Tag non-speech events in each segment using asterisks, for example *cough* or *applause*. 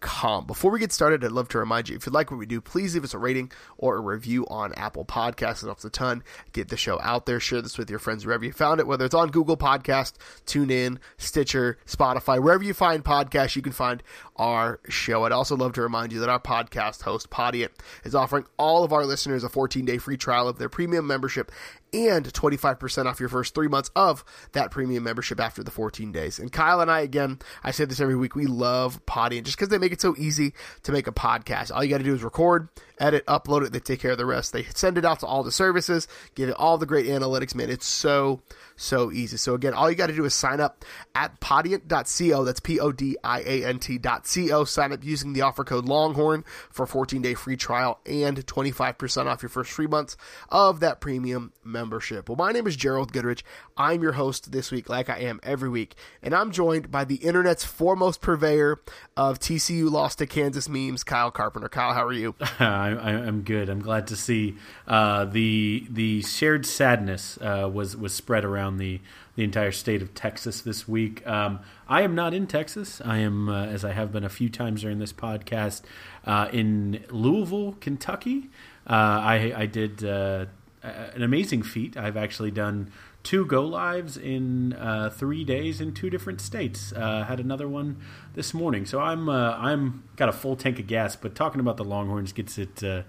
Before we get started, I'd love to remind you if you like what we do, please leave us a rating or a review on Apple Podcasts. It helps a ton. Get the show out there. Share this with your friends wherever you found it, whether it's on Google Podcast, TuneIn, Stitcher, Spotify, wherever you find podcasts, you can find our show. I'd also love to remind you that our podcast host, Podiant, is offering all of our listeners a 14 day free trial of their premium membership and 25% off your first three months of that premium membership after the 14 days. And Kyle and I, again, I say this every week, we love Podiant just because they make it so easy to make a podcast. All you got to do is record, edit, upload it. They take care of the rest. They send it out to all the services, give it all the great analytics. Man, it's so, so easy. So again, all you got to do is sign up at podiant.co. That's P-O-D-I-A-N-T.co. Sign up using the offer code Longhorn for 14 day free trial and 25% off your first three months of that premium membership. Well, my name is Gerald Goodrich. I'm your host this week, like I am every week, and I'm joined by the internet's foremost purveyor of TCU lost to Kansas memes, Kyle Carpenter. Kyle, how are you? *laughs* I, am good. I'm glad to see uh, the the shared sadness uh, was was spread around the the entire state of Texas this week. Um, I am not in Texas. I am, uh, as I have been a few times during this podcast, uh, in Louisville, Kentucky. Uh, I, I did uh, an amazing feat. I've actually done two go lives in uh, three days in two different states. Uh, had another one this morning, so I'm uh, I'm got a full tank of gas. But talking about the Longhorns gets it uh,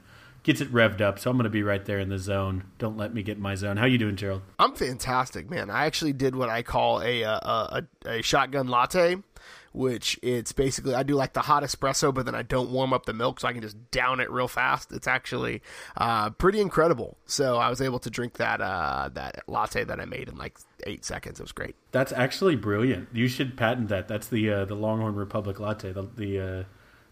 gets it revved up. So I'm going to be right there in the zone. Don't let me get my zone. How you doing, Gerald? I'm fantastic, man. I actually did what I call a uh, a, a, a shotgun latte which it's basically I do like the hot espresso, but then I don't warm up the milk, so I can just down it real fast. It's actually uh, pretty incredible. So I was able to drink that uh, that latte that I made in like eight seconds. It was great. That's actually brilliant. You should patent that. That's the uh, the Longhorn Republic latte. The the uh,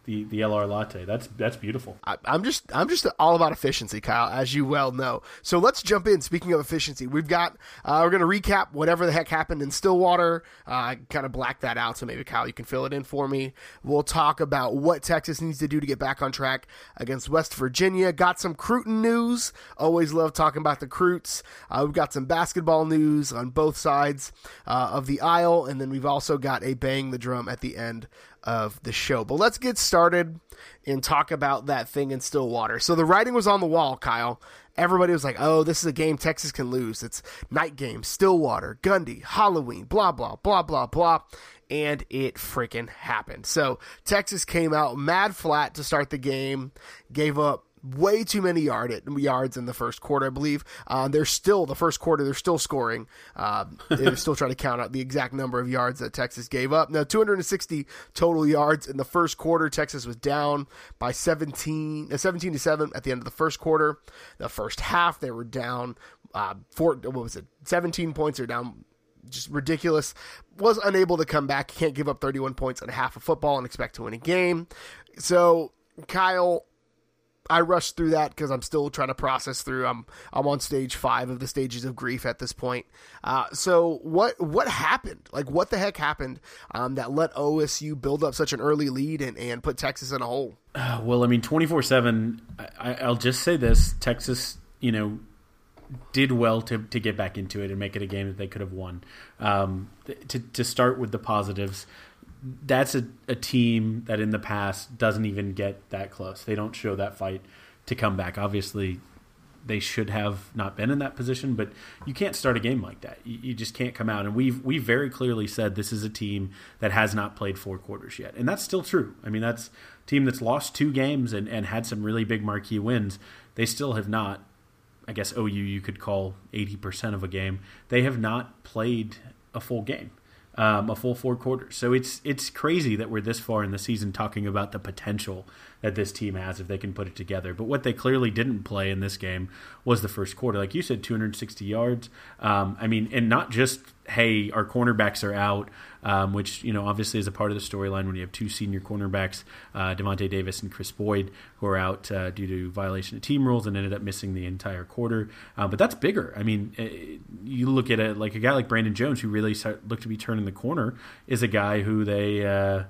the the LR latte. That's that's beautiful. I, am just I'm just all about efficiency, Kyle, as you well know. So let's jump in. Speaking of efficiency, we've got uh, we're going to recap whatever the heck happened in Stillwater. Uh, I kind of blacked that out, so maybe Kyle, you can fill it in for me. We'll talk about what Texas needs to do to get back on track against West Virginia. Got some Cruton news. Always love talking about the Croots. Uh, we've got some basketball news on both sides uh, of the aisle, and then we've also got a bang the drum at the end of the show. But let's get started and talk about that thing in Stillwater. So the writing was on the wall, Kyle. Everybody was like, oh, this is a game Texas can lose. It's night game, Stillwater, Gundy, Halloween, blah, blah, blah, blah, blah. And it freaking happened. So Texas came out mad flat to start the game, gave up way too many yard yards in the first quarter, I believe. Uh, they're still the first quarter. They're still scoring. Uh, they're *laughs* still trying to count out the exact number of yards that Texas gave up. Now, 260 total yards in the first quarter. Texas was down by 17, uh, 17 to seven at the end of the first quarter. The first half, they were down. Uh, four, what was it? 17 points. They're down just ridiculous. Was unable to come back. Can't give up 31 points in half of football and expect to win a game. So, Kyle, I rushed through that because I'm still trying to process through. I'm I'm on stage five of the stages of grief at this point. Uh, so what what happened? Like what the heck happened um, that let OSU build up such an early lead and, and put Texas in a hole? Uh, well, I mean, twenty four seven. I'll just say this: Texas, you know, did well to to get back into it and make it a game that they could have won. Um, to to start with the positives that's a, a team that in the past doesn't even get that close. They don't show that fight to come back. Obviously, they should have not been in that position, but you can't start a game like that. You, you, just can't come out. And we've we very clearly said this is a team that has not played four quarters yet, and that's still true. I mean, that's a team that's lost two games and, and had some really big marquee wins. They still have not. I guess OU you could call eighty percent of a game. They have not played a full game um, a full four quarters. So it's it's crazy that we're this far in the season talking about the potential that this team has if they can put it together. But what they clearly didn't play in this game was the first quarter. Like you said, 260 yards. Um, I mean, and not just hey, our cornerbacks are out, um, which you know obviously is a part of the storyline when you have two senior cornerbacks, uh, Davante Davis and Kris Boyd, who are out uh, due to violation of team rules and ended up missing the entire quarter. Uh, but that's bigger. I mean, it, eh, you look at it like a guy like Brandon Jones, who really start, looked to be turning the corner, is a guy who they uh,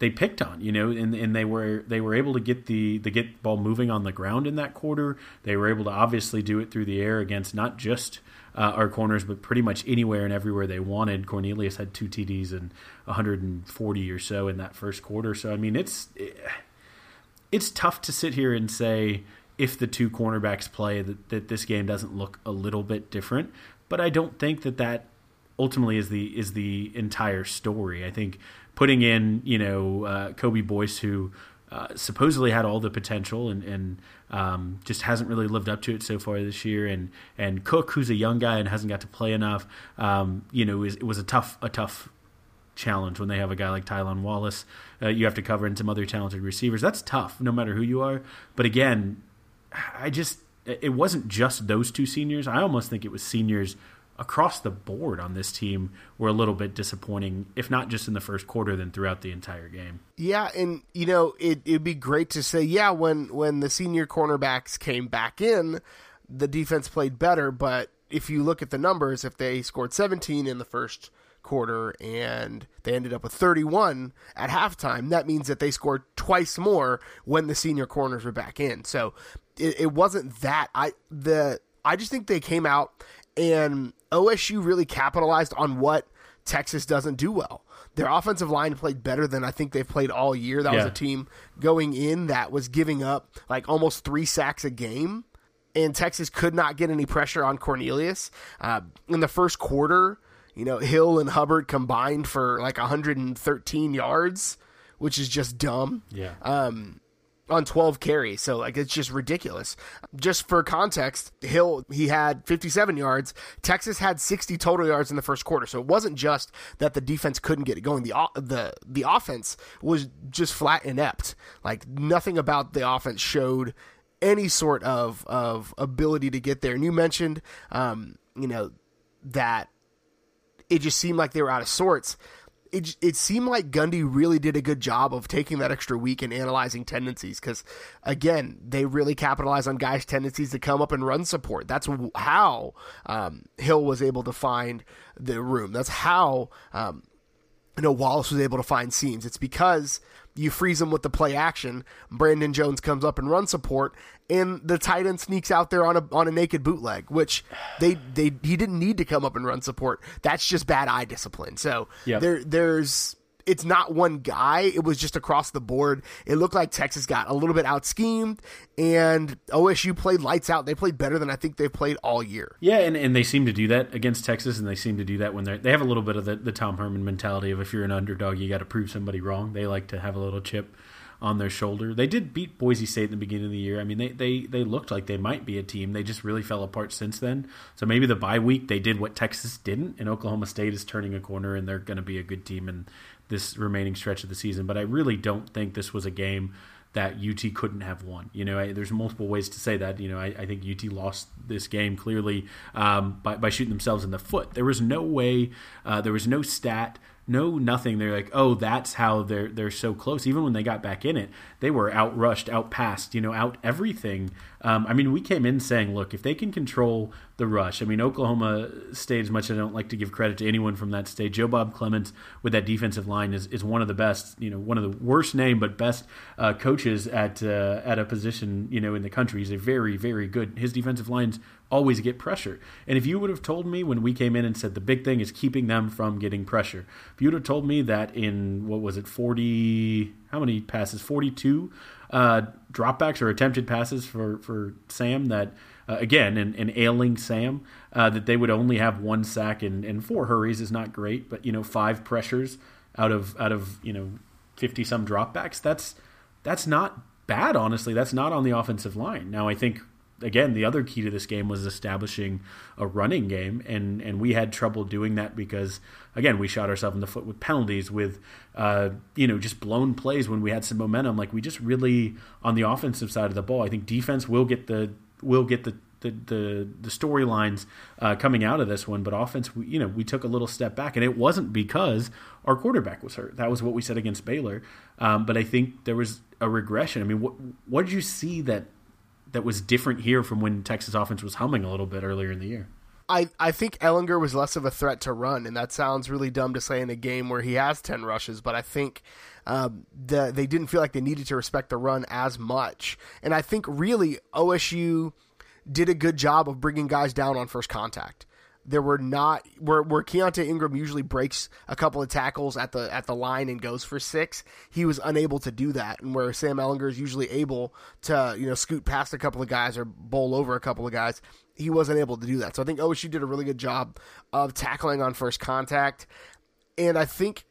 they picked on, you know, and, and they were they were able to get the the get ball moving on the ground in that quarter. They were able to obviously do it through the air against not just uh, our corners, but pretty much anywhere and everywhere they wanted. Cornelius had two TDs and 140 or so in that first quarter. So I mean, it's it's tough to sit here and say if the two cornerbacks play that, that this game doesn't look a little bit different. But I don't think that that ultimately is the is the entire story. I think putting in you know uh, Kobe Boyce who uh, supposedly had all the potential and, and um, just hasn't really lived up to it so far this year. And and Cook, who's a young guy and hasn't got to play enough, um, you know, it was a tough a tough challenge when they have a guy like Tylan Wallace. Uh, you have to cover in some other talented receivers. That's tough, no matter who you are. But again, I just it wasn't just those two seniors. I almost think it was seniors across the board on this team were a little bit disappointing, if not just in the first quarter, then throughout the entire game. Yeah, and you know it it'd be great to say, yeah, when when the senior cornerbacks came back in, the defense played better. But if you look at the numbers, if they scored 17 in the first quarter and they ended up with 31 at halftime, that means that they scored twice more when the senior corners were back in. So it, it wasn't that I the I just think they came out and OSU really capitalized on what Texas doesn't do well. Their offensive line played better than I think they've played all year. That yeah. was a team going in that was giving up like almost three sacks a game, and Texas could not get any pressure on Cornelius. Uh, in the first quarter, you know, Hill and Hubbard combined for like 113 yards, which is just dumb. Yeah. Um, on 12 carries. So like it's just ridiculous. Just for context, Hill he had 57 yards. Texas had 60 total yards in the first quarter. So it wasn't just that the defense couldn't get it going. The the the offense was just flat inept. Like nothing about the offense showed any sort of of ability to get there. And you mentioned um, you know that it just seemed like they were out of sorts it it seemed like Gundy really did a good job of taking that extra week and analyzing tendencies because again they really capitalize on guys' tendencies to come up and run support. That's how um, Hill was able to find the room. That's how um, you know Wallace was able to find seams. It's because you freeze him with the play action. Brandon Jones comes up and run support, and the tight end sneaks out there on a on a naked bootleg, which they they he didn't need to come up and run support. That's just bad eye discipline. So yep. there there's it's not one guy. It was just across the board. It looked like Texas got a little bit out schemed, and OSU played lights out. They played better than I think they've played all year. Yeah, and, and they seem to do that against Texas, and they seem to do that when they they have a little bit of the, the Tom Herman mentality of if you're an underdog, you got to prove somebody wrong. They like to have a little chip on their shoulder. They did beat Boise State in the beginning of the year. I mean, they, they, they looked like they might be a team. They just really fell apart since then. So maybe the bye week they did what Texas didn't, and Oklahoma State is turning a corner, and they're going to be a good team in this remaining stretch of the season. But I really don't think this was a game that UT couldn't have won. You know, I, there's multiple ways to say that. You know, I, I think UT lost this game clearly um, by, by shooting themselves in the foot. There was no way, uh, there was no stat no nothing. They're like, oh, that's how they're they're so close. Even when they got back in it, they were outrushed, outpassed, you know, out everything. Um, I mean, we came in saying, look, if they can control the rush, I mean, Oklahoma State, as much as I don't like to give credit to anyone from that state, Joe Bob Clements with that defensive line is, is one of the best, you know, one of the worst name but best uh, coaches at uh, at a position, you know, in the country. He's a very very good. His defensive lines always get pressure. And if you would have told me when we came in and said the big thing is keeping them from getting pressure, if you would have told me that in what was it, 40, how many passes? 42 uh, dropbacks or attempted passes for, for Sam that, uh, again, an, an ailing Sam, uh, that they would only have one sack and, and four hurries is not great, but, you know, five pressures out of, out of, you know, 50 some dropbacks, that's, that's not bad, honestly. That's not on the offensive line. Now, I think again, the other key to this game was establishing a running game, and and we had trouble doing that because again, we shot ourselves in the foot with penalties, with uh, you know just blown plays when we had some momentum. Like we just really on the offensive side of the ball, I think defense will get the will get the the the, the storylines uh, coming out of this one, but offense, we, you know, we took a little step back, and it wasn't because our quarterback was hurt. That was what we said against Baylor. Um, but I think there was a regression. I mean, what what did you see that that was different here from when Texas offense was humming a little bit earlier in the year? I, I think Ehlinger was less of a threat to run, and that sounds really dumb to say in a game where he has 10 rushes, but I think um, the, they didn't feel like they needed to respect the run as much. And I think really OSU did a good job of bringing guys down on first contact. There were not where where Keaontay Ingram usually breaks a couple of tackles at the at the line and goes for six. He was unable to do that, and where Sam Ehlinger is usually able to you know scoot past a couple of guys or bowl over a couple of guys, he wasn't able to do that. So I think OSU did a really good job of tackling on first contact, and I think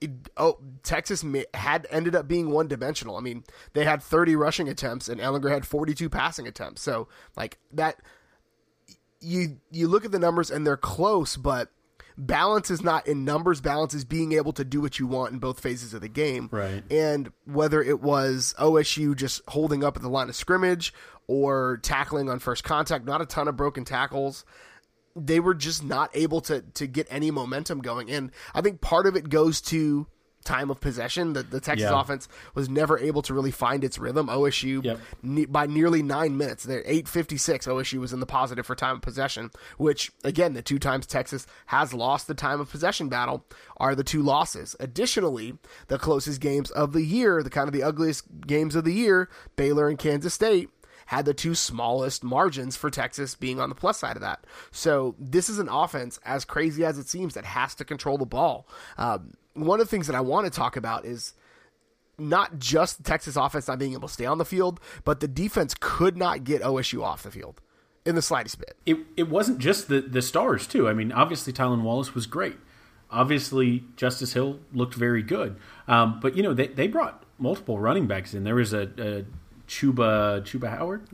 it, oh, Texas had ended up being one dimensional. I mean, they had 30 rushing attempts and Ehlinger had 42 passing attempts. So, like that, you you look at the numbers and they're close, but balance is not in numbers. Balance is being able to do what you want in both phases of the game. Right. And whether it was OSU just holding up at the line of scrimmage or tackling on first contact, not a ton of broken tackles they were just not able to to get any momentum going. And I think part of it goes to time of possession. The, the Texas yeah. offense was never able to really find its rhythm. OSU yep. ne- by nearly nine minutes, they're eight fifty six. OSU was in the positive for time of possession, which again, the two times Texas has lost the time of possession battle are the two losses. Additionally, the closest games of the year, the kind of the ugliest games of the year, Baylor and Kansas State had the two smallest margins for Texas being on the plus side of that. So this is an offense, as crazy as it seems, that has to control the ball. Um, one of the things that I want to talk about is not just the Texas offense not being able to stay on the field, but the defense could not get OSU off the field in the slightest bit. It, it wasn't just the, the stars, too. I mean, obviously, Tylan Wallace was great. Obviously, Justice Hill looked very good. Um, but, you know, they, they brought multiple running backs in. There was a, a Chuba Chuba Howard.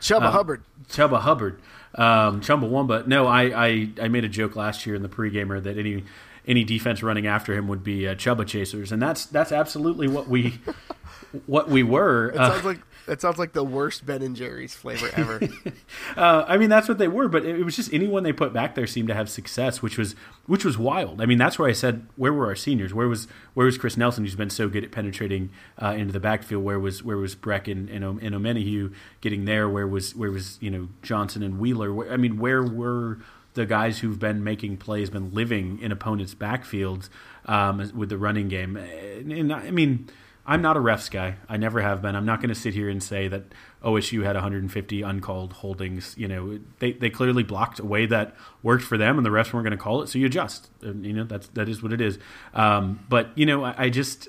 Chuba uh, Hubbard. Chuba Hubbard. Um, Chumbawamba. No, I, I I made a joke last year in the pregamer that any any defense running after him would be uh, Chuba chasers, and that's that's absolutely what we *laughs* what we were. It sounds uh, like that sounds like the worst Ben and Jerry's flavor ever. *laughs* uh, I mean, that's what they were, but it, was just anyone they put back there seemed to have success, which was which was wild. I mean, that's where I said, where were our seniors? Where was where was Chris Nelson, who's been so good at penetrating uh, into the backfield? Where was where was Breck and and, and Omenihu getting there? Where was where was you know Johnson and Wheeler? Where, I mean, where were the guys who've been making plays, been living in opponents' backfields um, with the running game? And, and I mean I'm not a refs guy. I never have been. I'm not going to sit here and say that OSU had 150 uncalled holdings. You know, they, they clearly blocked a way that worked for them, and the refs weren't going to call it. So you adjust. You know, that's that is what it is. Um, but you know, I, I, just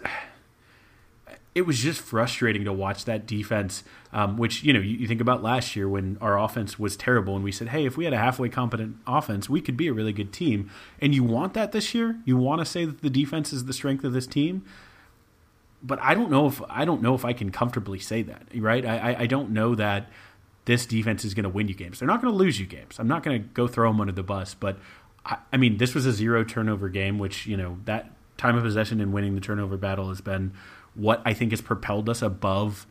it was just frustrating to watch that defense. Um, which you know, you, you think about last year when our offense was terrible, and we said, hey, if we had a halfway competent offense, we could be a really good team. And you want that this year. You want to say that the defense is the strength of this team but I don't know if I don't know if I can comfortably say that. Right? I I don't know that this defense is going to win you games. They're not going to lose you games. I'm not going to go throw them under the bus, but I, I, mean, this was a zero turnover game, which you know that time of possession and winning the turnover battle has been what I think has propelled us above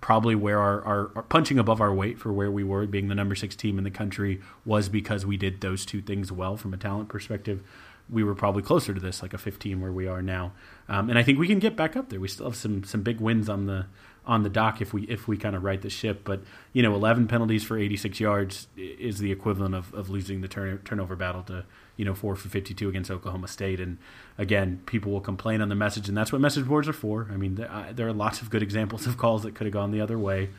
probably where our, our, our, punching above our weight for where we were being the number six team in the country was because we did those two things well from a talent perspective we were probably closer to this, like a 15 where we are now. Um, and I think we can get back up there. We still have some some big wins on the on the dock if we if we kind of right the ship. But you know, 11 penalties for 86 yards is the equivalent of, of losing the turn, turnover battle to you know four for 52 against Oklahoma State. And again, people will complain on the message, and that's what message boards are for. I mean, there, uh, there are lots of good examples of calls that could have gone the other way.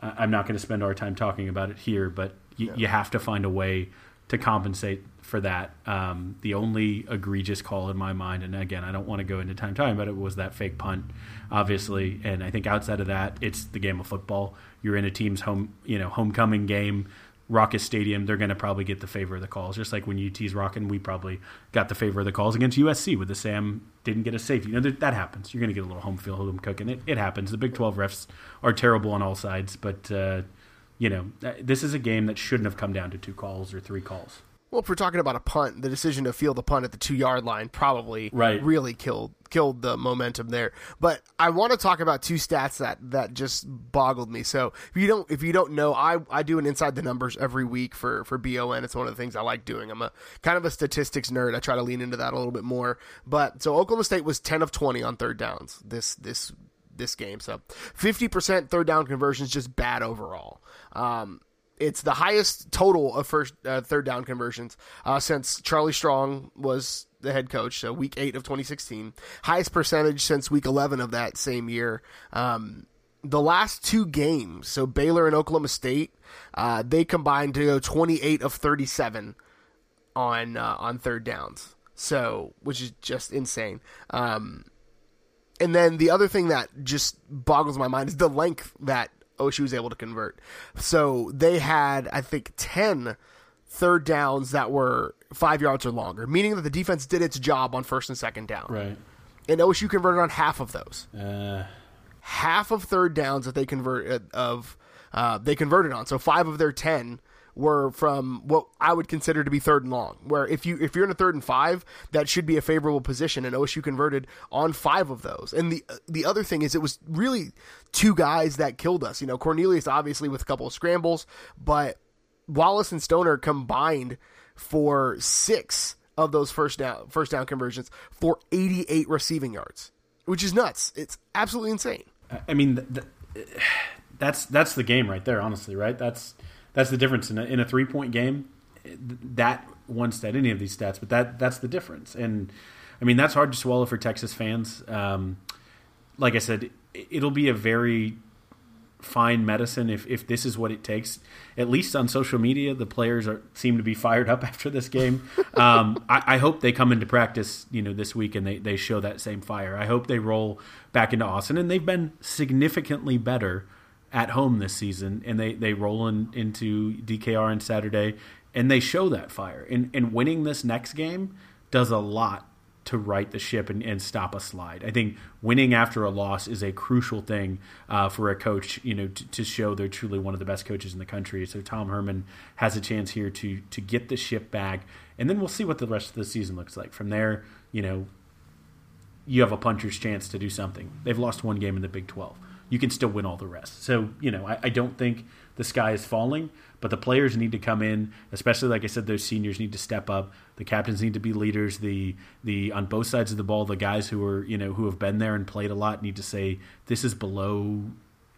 Uh, I'm not going to spend our time talking about it here, but y- yeah. you have to find a way to compensate for that. Um, the only egregious call in my mind, and again, I don't want to go into time time, but it was that fake punt, obviously. And I think outside of that, it's the game of football. You're in a team's home, you know, homecoming game, Raucous Stadium. They're going to probably get the favor of the calls, just like when UT's rocking, we probably got the favor of the calls against USC with the Sam didn't get a safety. You know that happens. You're going to get a little home field, home cooking. It, it happens. The Big 12 refs are terrible on all sides, but. Uh, you know, uh, this is a game that shouldn't have come down to two calls or three calls. Well, if we're talking about a punt, the decision to field the punt at the two yard line probably right. really killed killed the momentum there. But I want to talk about two stats that that just boggled me. So if you don't if you don't know, I I do an inside the numbers every week for for BON. It's one of the things I like doing. I'm a kind of a statistics nerd. I try to lean into that a little bit more. But so Oklahoma State was 10 of 20 on third downs this this this game. So 50% third down conversions just bad overall. Um, it's the highest total of first uh, third down conversions uh, since Charlie Strong was the head coach. So week eight of 2016, highest percentage since week 11 of that same year. Um, the last two games, so Baylor and Oklahoma State, uh, they combined to go 28 of 37 on uh, on third downs. So, which is just insane. Um, and then the other thing that just boggles my mind is the length that OSU was able to convert. So they had, I think, 10 third downs that were five yards or longer, meaning that the defense did its job on first and second down. Right. And OSU converted on half of those. Uh, Half of third downs that they convert uh, of uh, they converted on. So five of their ten were from what I would consider to be third and long. Where if you if you're in a third and five, that should be a favorable position, and OSU converted on five of those. And the the other thing is, it was really two guys that killed us. You know, Cornelius obviously with a couple of scrambles, but Wallace and Stoner combined for six of those first down first down conversions for 88 receiving yards, which is nuts. It's absolutely insane. I mean, th- th- *sighs* that's that's the game right there. Honestly, right? That's that's the difference in a, in a three point game. That one stat, any of these stats, but that that's the difference. And I mean, that's hard to swallow for Texas fans. Um, like I said, it'll be a very fine medicine if, if this is what it takes. At least on social media, the players are seem to be fired up *laughs* after this game. Um, I, I, hope they come into practice, you know, this week and they, they show that same fire. I hope they roll back into Austin, and they've been significantly better at home this season, and they they roll in, into DKR on Saturday, and they show that fire. And and winning this next game does a lot to right the ship and, and, stop a slide. I think winning after a loss is a crucial thing uh, for a coach, you know, to, to, show they're truly one of the best coaches in the country. So Tom Herman has a chance here to to get the ship back, and then we'll see what the rest of the season looks like. From there, you know, you have a puncher's chance to do something. They've lost one game in the Big Twelve. You can still win all the rest. So you know, I, I don't think the sky is falling, but the players need to come in, especially like I said, those seniors need to step up. The captains need to be leaders. The the on both sides of the ball, the guys who are you know who have been there and played a lot need to say this is below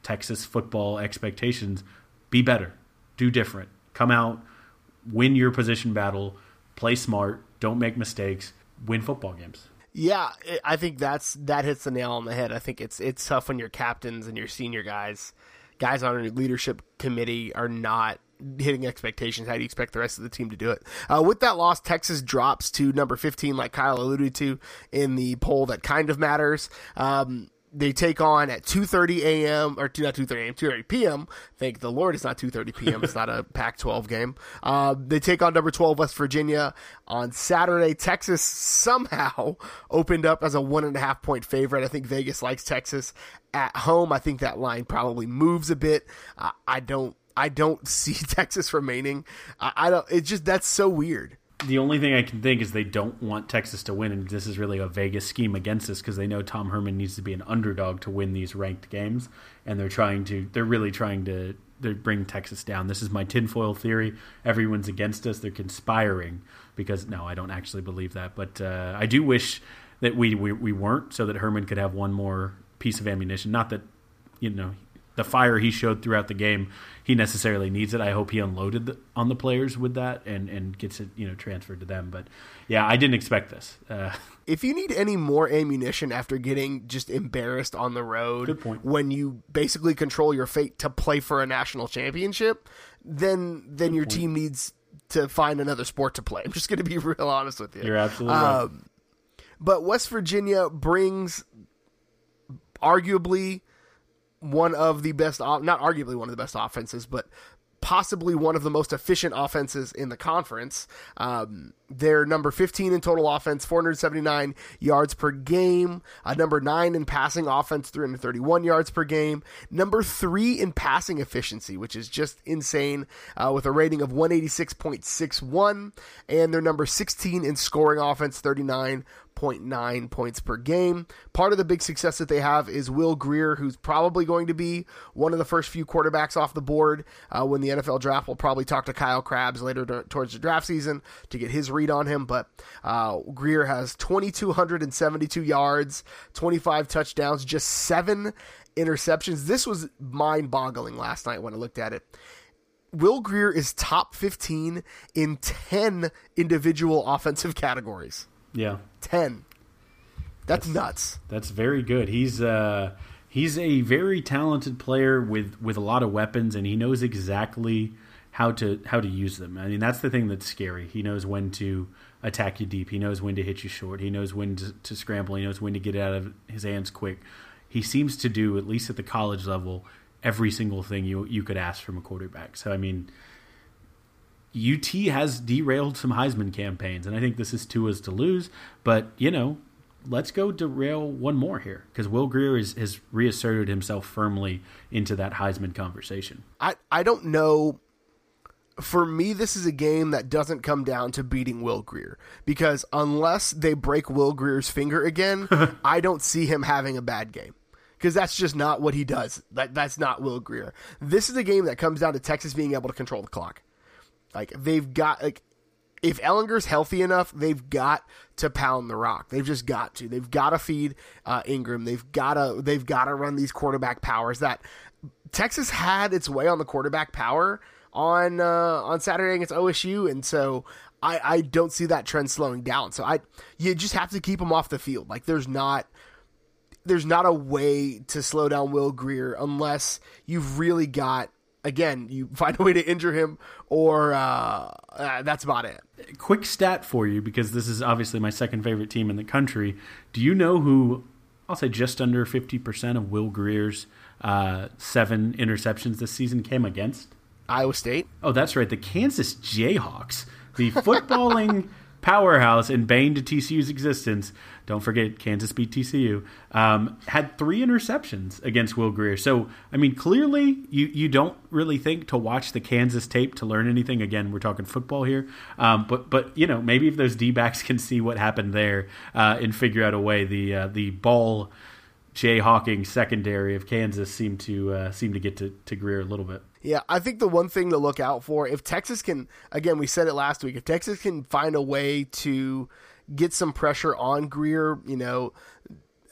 Texas football expectations. Be better, do different, come out, win your position battle, play smart, don't make mistakes, win football games. Yeah, I think that's that hits the nail on the head. I think it's it's tough when your captains and your senior guys guys on a leadership committee are not hitting expectations. How do you expect the rest of the team to do it? Uh, with that loss, Texas drops to number 15, like Kyle alluded to in the poll that kind of matters. Um, they take on at 2:30 a.m. or 2, not 2:30 a.m. 2:30 p.m. Thank the Lord, it's not 2:30 p.m. it's not a *laughs* Pac-12 game. Uh, they take on number 12 West Virginia on Saturday. Texas somehow *laughs* opened up as a one and a half point favorite. I think Vegas likes Texas at home. I think that line probably moves a bit. Uh, I don't. I don't *laughs* see Texas remaining. I, I don't. It's just that's so weird the only thing I can think is they don't want Texas to win, and this is really a Vegas scheme against us because they know Tom Herman needs to be an underdog to win these ranked games, and they're trying to. They're really trying to. They bring Texas down. This is my tinfoil theory. Everyone's against us. They're conspiring because no, I don't actually believe that, but uh, I do wish that we, we we weren't, so that Herman could have one more piece of ammunition. Not that you know the fire he showed throughout the game, he necessarily needs it. I hope he unloaded the, on the players with that and, and gets it you know transferred to them. But yeah, I didn't expect this. Uh, *laughs* if you need any more ammunition after getting just embarrassed on the road, when you basically control your fate to play for a national championship, then then good your point. team needs to find another sport to play. *laughs* I'm just going to be *laughs* real honest with you. You're absolutely um, right. But West Virginia brings arguably one of the best, not arguably one of the best offenses, but possibly one of the most efficient offenses in the conference. Um, they're number 15 in total offense, 479 yards per game. Uh, number 9 in passing offense, 331 yards per game. Number 3 in passing efficiency, which is just insane, uh, with a rating of 186.61. And they're number 16 in scoring offense, 39 0.9 points per game. Part of the big success that they have is Will Grier, who's probably going to be one of the first few quarterbacks off the board uh, when the NFL draft. We'll probably talk to Kyle Crabbs later to, towards the draft season to get his read on him. But uh, Grier has 2,272 yards, 25 touchdowns, just seven interceptions. This was mind boggling last night when I looked at it Will Grier is top 15 in 10 individual offensive categories. Yeah. 10. That's, that's nuts. That's very good. He's uh he's a very talented player with with a lot of weapons and he knows exactly how to how to use them. I mean, that's the thing that's scary. He knows when to attack you deep. He knows when to hit you short. He knows when to, to scramble. He knows when to get out of his hands quick. He seems to do at least at the college level every single thing you you could ask from a quarterback. So I mean, UT has derailed some Heisman campaigns, and I think this is Tua's to lose. But you know, let's go derail one more here because Will Grier is, has reasserted himself firmly into that Heisman conversation. I I don't know. For me, this is a game that doesn't come down to beating Will Grier because unless they break Will Grier's finger again, *laughs* I don't see him having a bad game because that's just not what he does. That that's not Will Grier. This is a game that comes down to Texas being able to control the clock. Like they've got like if Ehlinger's healthy enough, they've got to pound the rock. They've just got to. They've got to feed uh, Ingram. They've got to. They've got to run these quarterback powers. That Texas had its way on the quarterback power on uh, on Saturday against OSU, and so I, I don't see that trend slowing down. So I you just have to keep him off the field. Like there's not there's not a way to slow down Will Grier unless you've really got again you *laughs* find a way to injure him or uh, uh, that's about it. Quick stat for you because this is obviously my second favorite team in the country. Do you know who? I'll say just under fifty percent of Will Grier's uh, seven interceptions this season came against Iowa State. Oh, that's right, the Kansas Jayhawks, the footballing *laughs* powerhouse and bane to TCU's existence. Don't forget, Kansas beat TCU. Um, had three interceptions against Will Grier. So, I mean, clearly, you you don't really think to watch the Kansas tape to learn anything. Again, we're talking football here, um, but but you know, maybe if those D backs *laughs* can see what happened there uh, and figure out a way, the uh, the ball jayhawking secondary of Kansas seemed to uh, to get to, to Grier a little bit. Yeah, I think the one thing to look out for if Texas can again we said it last week if Texas can find a way to get some pressure on Grier, you know,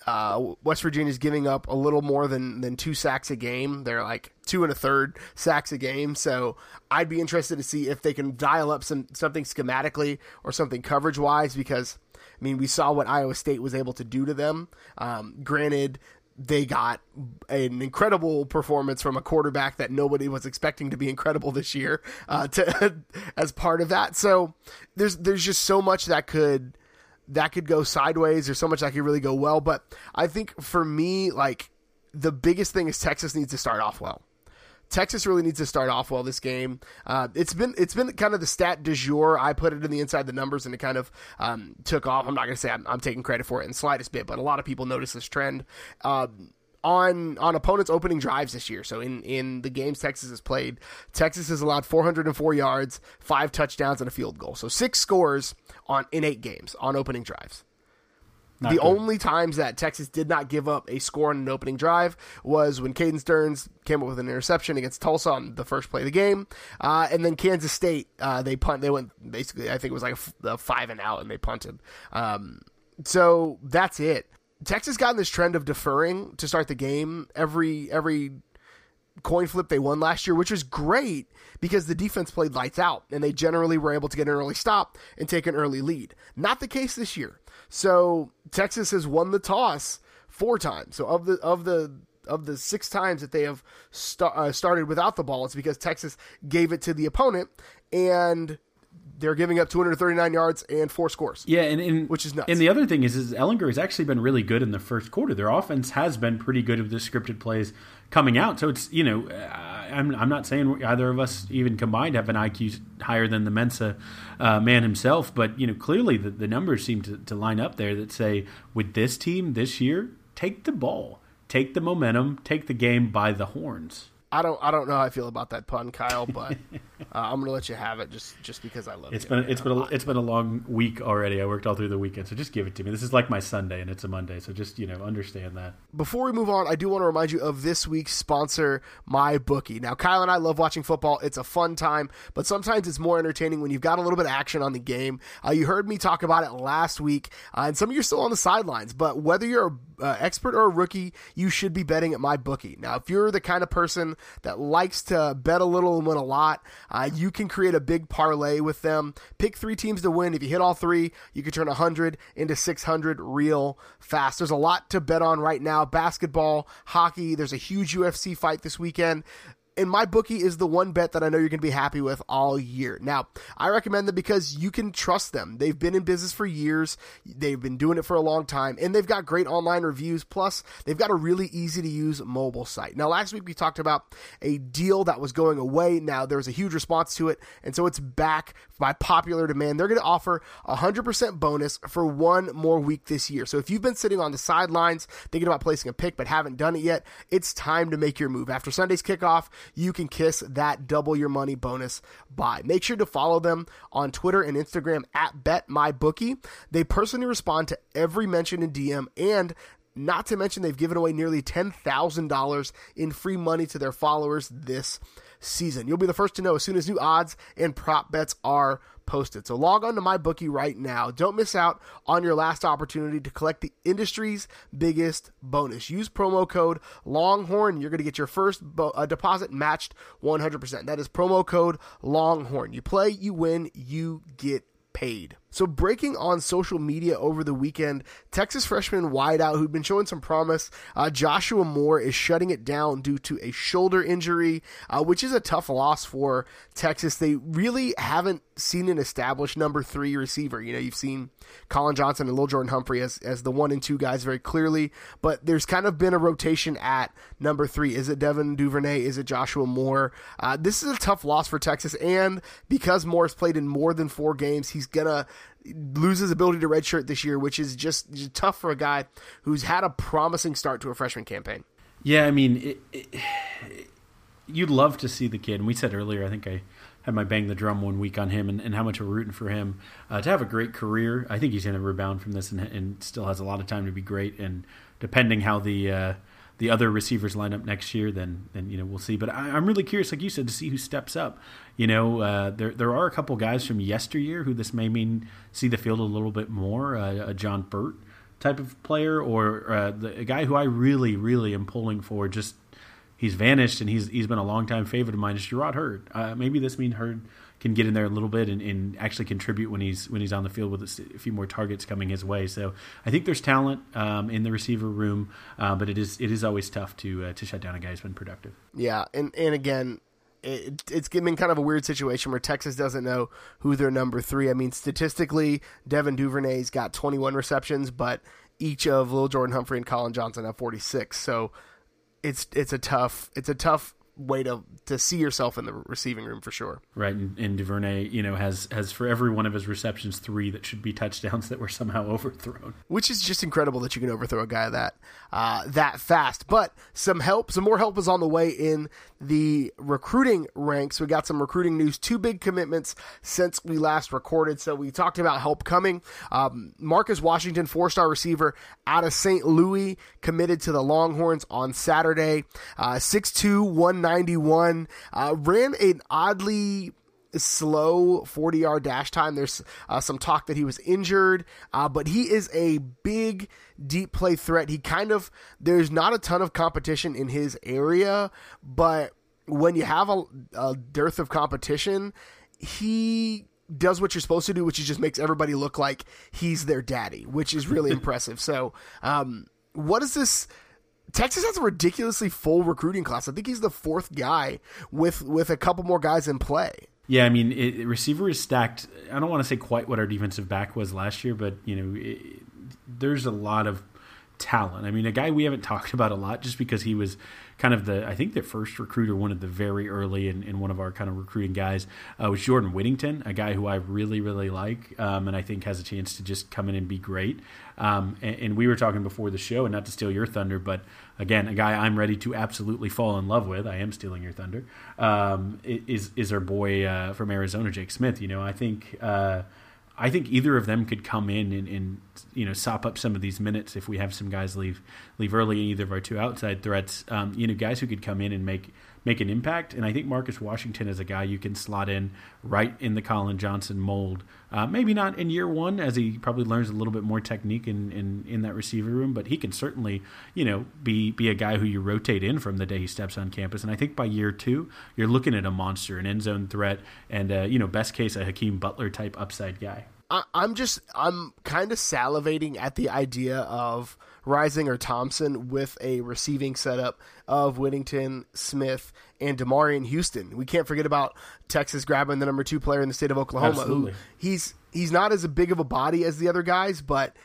uh, West Virginia's giving up a little more than, than two sacks a game. They're like two and a third sacks a game. So I'd be interested to see if they can dial up some something schematically or something coverage wise because I mean we saw what Iowa State was able to do to them. Um, granted, they got an incredible performance from a quarterback that nobody was expecting to be incredible this year uh, *laughs* to as part of that. So there's there's just so much that could that could go sideways. There's so much that could really go well. But I think for me, like the biggest thing is Texas needs to start off well. Texas really needs to start off well this game. Uh, it's been it's been kind of the stat du jour. I put it in the inside the numbers and it kind of um, took off. I'm not going to say I'm, I'm, taking credit for it in the slightest bit, but a lot of people notice this trend. Um, on on opponents' opening drives this year. So in in the games Texas has played, Texas has allowed 404 yards, five touchdowns, and a field goal. So six scores on in eight games on opening drives. Not the good. only times that Texas did not give up a score on an opening drive was when Caden Sterns came up with an interception against Tulsa on the first play of the game, uh, and then Kansas State uh, they punt. They went basically, I think it was like a, a five and out, and they punted. Um, so that's it. Texas got in this trend of deferring to start the game every every coin flip they won last year, which was great because the defense played lights out and they generally were able to get an early stop and take an early lead. Not the case this year. So Texas has won the toss four times. So of the of the of the six times that they have st- uh, started without the ball, it's because Texas gave it to the opponent and they're giving up 239 yards and four scores. Yeah, and, and which is nuts. And the other thing is, is Ehlinger has actually been really good in the first quarter. Their offense has been pretty good with the scripted plays coming out. So it's you know, I'm I'm not saying either of us even combined have an IQ higher than the Mensa uh, man himself, but you know, clearly the, the numbers seem to, to line up there that say with this team this year, take the ball, take the momentum, take the game by the horns. I don't I don't know how I feel about that pun, Kyle, but *laughs* I'm going to let you have it just just because I love It's you. been it's been a, it's been a long week already. I worked all through the weekend, so just give it to me. This is like my Sunday, and it's a Monday, so just you know understand that. Before we move on, I do want to remind you of this week's sponsor, MyBookie. Now, Kyle and I love watching football. It's a fun time, but sometimes it's more entertaining when you've got a little bit of action on the game. Uh, you heard me talk about it last week, uh, and some of you are still on the sidelines. But whether you're an uh, expert or a rookie, you should be betting at MyBookie. Now, if you're the kind of person that likes to bet a little and win a lot, uh, you can create a big parlay with them. Pick three teams to win. If you hit all three, you can turn 100 into 600 real fast. There's a lot to bet on right now basketball, hockey. There's a huge UFC fight this weekend and my bookie is the one bet that I know you're going to be happy with all year. Now, I recommend them because you can trust them. They've been in business for years. They've been doing it for a long time and they've got great online reviews. Plus, they've got a really easy to use mobile site. Now, last week we talked about a deal that was going away. Now, there was a huge response to it. And so it's back by popular demand. They're going to offer a 100% bonus for one more week this year. So if you've been sitting on the sidelines thinking about placing a pick but haven't done it yet, it's time to make your move. After Sunday's kickoff, you can kiss that double your money bonus buy. Make sure to follow them on Twitter and Instagram at BetMyBookie. They personally respond to every mention in DM and not to mention they've given away nearly $10,000 in free money to their followers this season. You'll be the first to know as soon as new odds and prop bets are posted. So log on to my bookie right now. Don't miss out on your last opportunity to collect the industry's biggest bonus. Use promo code Longhorn. You're going to get your first bo- uh, deposit matched 100%. That is promo code Longhorn. You play, you win, you get paid. So, breaking on social media over the weekend, Texas freshman wideout who'd been showing some promise, uh, Joshua Moore, is shutting it down due to a shoulder injury, uh, which is a tough loss for Texas. They really haven't seen an established number three receiver. You know, you've seen Collin Johnson and Lil Jordan Humphrey as, as the one and two guys very clearly, but there's kind of been a rotation at number three. Is it Devin Duvernay? Is it Joshua Moore? Uh, this is a tough loss for Texas, and because Moore's played in more than four games, he's gonna lose his ability to redshirt this year, which is just, just tough for a guy who's had a promising start to a freshman campaign. Yeah, I mean, it, it, you'd love to see the kid. And we said earlier, I think I had my bang the drum one week on him and, and how much we're rooting for him uh, to have a great career. I think he's going to rebound from this and, and, still has a lot of time to be great. And depending how the uh, the other receivers line up next year, then then you know we'll see. But I, am really curious, like you said, to see who steps up. You know, uh, there there are a couple guys from yesteryear who this may mean see the field a little bit more. Uh, a John Burt type of player, or uh, the, a guy who I really really am pulling for. Just he's vanished, and he's he's been a long time favorite of mine. Is Jerrod Heard? Uh, maybe this means Hurd can get in there a little bit and, and, actually contribute when he's when he's on the field with a few more targets coming his way. So I think there's talent um, in the receiver room, uh, but it is it is always tough to uh, to shut down a guy who's been productive. Yeah, and and again. It, it's been kind of a weird situation where Texas doesn't know who their number three. I mean, statistically, Devin Duvernay's got 21 receptions, but each of Lil Jordan Humphrey and Collin Johnson have 46. So it's it's a tough it's a tough way to to see yourself in the receiving room for sure. Right, and, and, Duvernay, you know, has has for every one of his receptions three that should be touchdowns that were somehow *laughs* overthrown. Which is just incredible that you can overthrow a guy that uh, that fast. But some help, some more help is on the way in the recruiting ranks. We got some recruiting news. Two big commitments since we last recorded. So we talked about help coming. Um, Marcus Washington, four star receiver out of St. Louis, committed to the Longhorns on Saturday. Uh, 6'2", 191. Uh, ran an oddly slow 40 yard dash time. There's uh, some talk that he was injured, uh, but he is a big deep play threat. He kind of, there's not a ton of competition in his area, but when you have a, a dearth of competition, he does what you're supposed to do, which is just makes everybody look like he's their daddy, which is really *laughs* impressive. So, um, what is this? Texas has a ridiculously full recruiting class. I think he's the fourth guy with with a couple more guys in play. Yeah, I mean, it, receiver is stacked. I don't want to say quite what our defensive back was last year, but you know, it, there's a lot of talent. I mean, a guy we haven't *laughs* talked about a lot just because he was kind of the I think the first recruiter, one of the very early and, one of our kind of recruiting guys uh, was Jordan Whittington, a guy who I really really like um, and I think has a chance to just come in and be great. Um, and, and, we were talking before the show, and not to steal your thunder, but again, a guy I'm ready to absolutely fall in love with. I am stealing your thunder. Um, is is our boy uh, from Arizona, Jake Smith? You know, I think. Uh, I think either of them could come in and, and, you know sop up some of these minutes if we have some guys leave leave early in either of our two outside threats. Um, you know, guys who could come in and make make an impact. And I think Marcus Washington is a guy you can slot in right in the Collin Johnson mold. Uh, maybe not in year one, as he probably learns a little bit more technique in, in, in that receiver room, but he can certainly, you know, be be a guy who you rotate in from the day he steps on campus. And I think by year two, you're looking at a monster, an end zone threat, and uh, you know, best case a Hakeem Butler type upside guy. I, I'm just I'm kind of salivating at the idea of Rising or Thompson with a receiving setup of Whittington, Smith, and Demarian Houston. We can't forget about Texas grabbing the number two player in the state of Oklahoma. Absolutely. Who he's he's not as big of a body as the other guys, but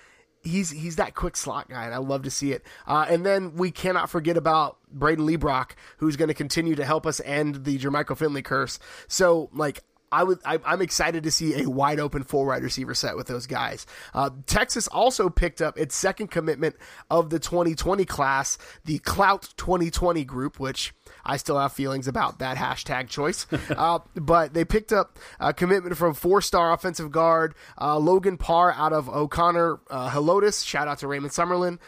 he's he's that quick slot guy, and I love to see it. Uh, and then we cannot forget about Brayden Liebrock, who's going to continue to help us end the Jermichael Finley curse. So, like, I would. I, am excited to see a wide open full wide receiver set with those guys. Uh, Texas also picked up its second commitment of the 2020 class, the Clout 2020 group, which I still have feelings about that hashtag choice. *laughs* uh, but they picked up a commitment from four star offensive guard uh, Logan Parr out of O'Connor uh, Helotes. Shout out to Raymond Summerlin.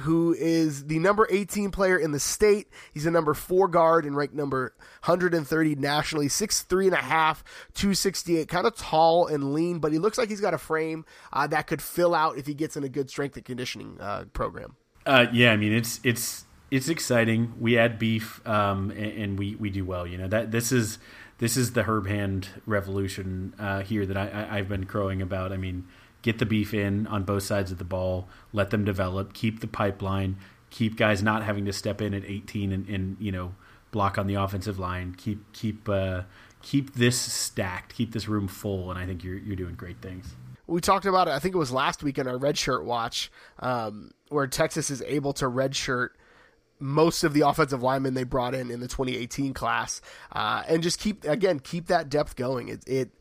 Who is the number 18 player in the state. He's a number four guard and ranked number 130 nationally, six three and a half, 268, kind of tall and lean, but he looks like he's got a frame uh, that could fill out if he gets in a good strength and conditioning uh, program. Uh, yeah, I mean it's it's it's exciting. We add beef, um, and, and, we we do well. You know that this is this is the Herb Hand revolution uh, here that I, I, I've been crowing about. I mean get the beef in on both sides of the ball, let them develop, keep the pipeline, keep guys not having to step in at 18 and, and you know block on the offensive line, keep keep uh, keep this stacked, keep this room full, and I think you're you're doing great things. We talked about it. I think it was last week in our redshirt watch, um, where Texas is able to redshirt most of the offensive linemen they brought in in the 2018 class, uh, and just keep again keep that depth going. It, it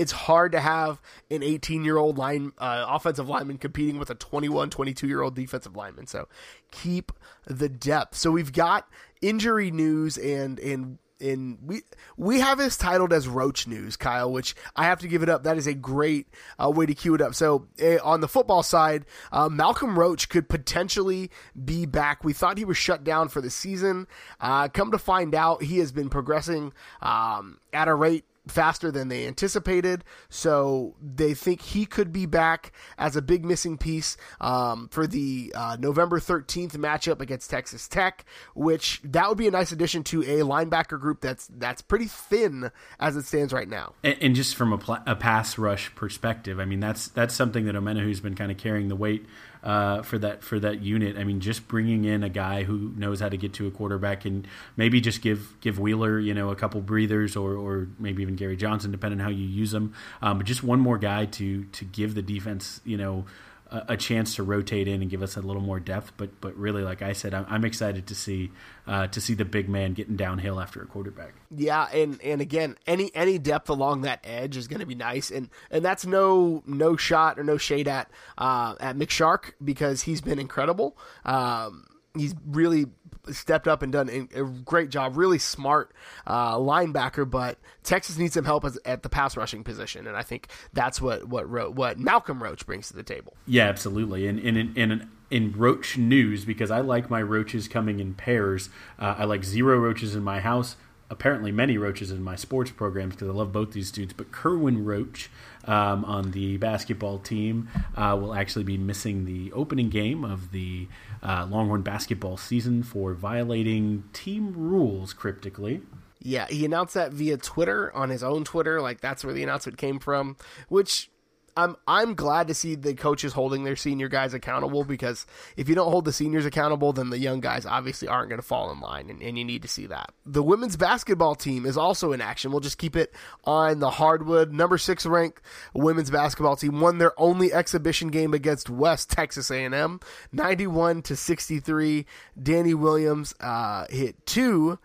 it's hard to have an 18 year old line uh, offensive lineman competing with a 21 22 year old defensive lineman so keep the depth so we've got injury news and and and we we have this titled as Roach News, Kyle, which I have to give it up. That is a great uh, way to cue it up. So uh, on the football side, uh, Malcolm Roach could potentially be back. We thought he was shut down for the season. Uh, come to find out, he has been progressing um, at a rate faster than they anticipated. So they think he could be back as a big missing piece um, for the uh, November 13th matchup against Texas Tech, which that would be a nice addition to a linebacker group that's that's pretty thin as it stands right now. And, and just from a, pl- a, pass rush perspective, I mean that's that's something that Omenihu's been kind of carrying the weight uh, for that for that unit. I mean, just bringing in a guy who knows how to get to a quarterback and maybe just give give Wheeler you know a couple breathers or or maybe even Gary Johnson, depending on how you use them. Um, but just one more guy to to give the defense you know a, chance to rotate in and give us a little more depth. But but really, like I said, I'm, I'm excited to see uh, to see the big man getting downhill after a quarterback. Yeah, and and again, any any depth along that edge is going to be nice, and and that's no no shot or no shade at uh, at McShark because he's been incredible. Um, he's really stepped up and done a great job. Really smart uh, linebacker, but Texas needs some help as, at the pass rushing position, and I think that's what what what Malcolm Roach brings to the table. Yeah, absolutely. And in in in Roach news, because I like my roaches coming in pairs. Uh, I like zero roaches in my house apparently many roaches in my sports programs because I love both these dudes. But Kerwin Roach um, on the basketball team uh, will actually be missing the opening game of the uh, Longhorn basketball season for violating team rules cryptically. Yeah, he announced that via Twitter on his own Twitter. Like that's where the announcement came from, which I'm I'm glad to see the coaches holding their senior guys accountable because if you don't hold the seniors accountable, then the young guys obviously aren't going to fall in line, and, and, you need to see that. The women's basketball team is also in action. We'll just keep it on the hardwood. Number six ranked women's basketball team won their only exhibition game against West Texas A&M, 91 to 63. Danni Williams uh, hit two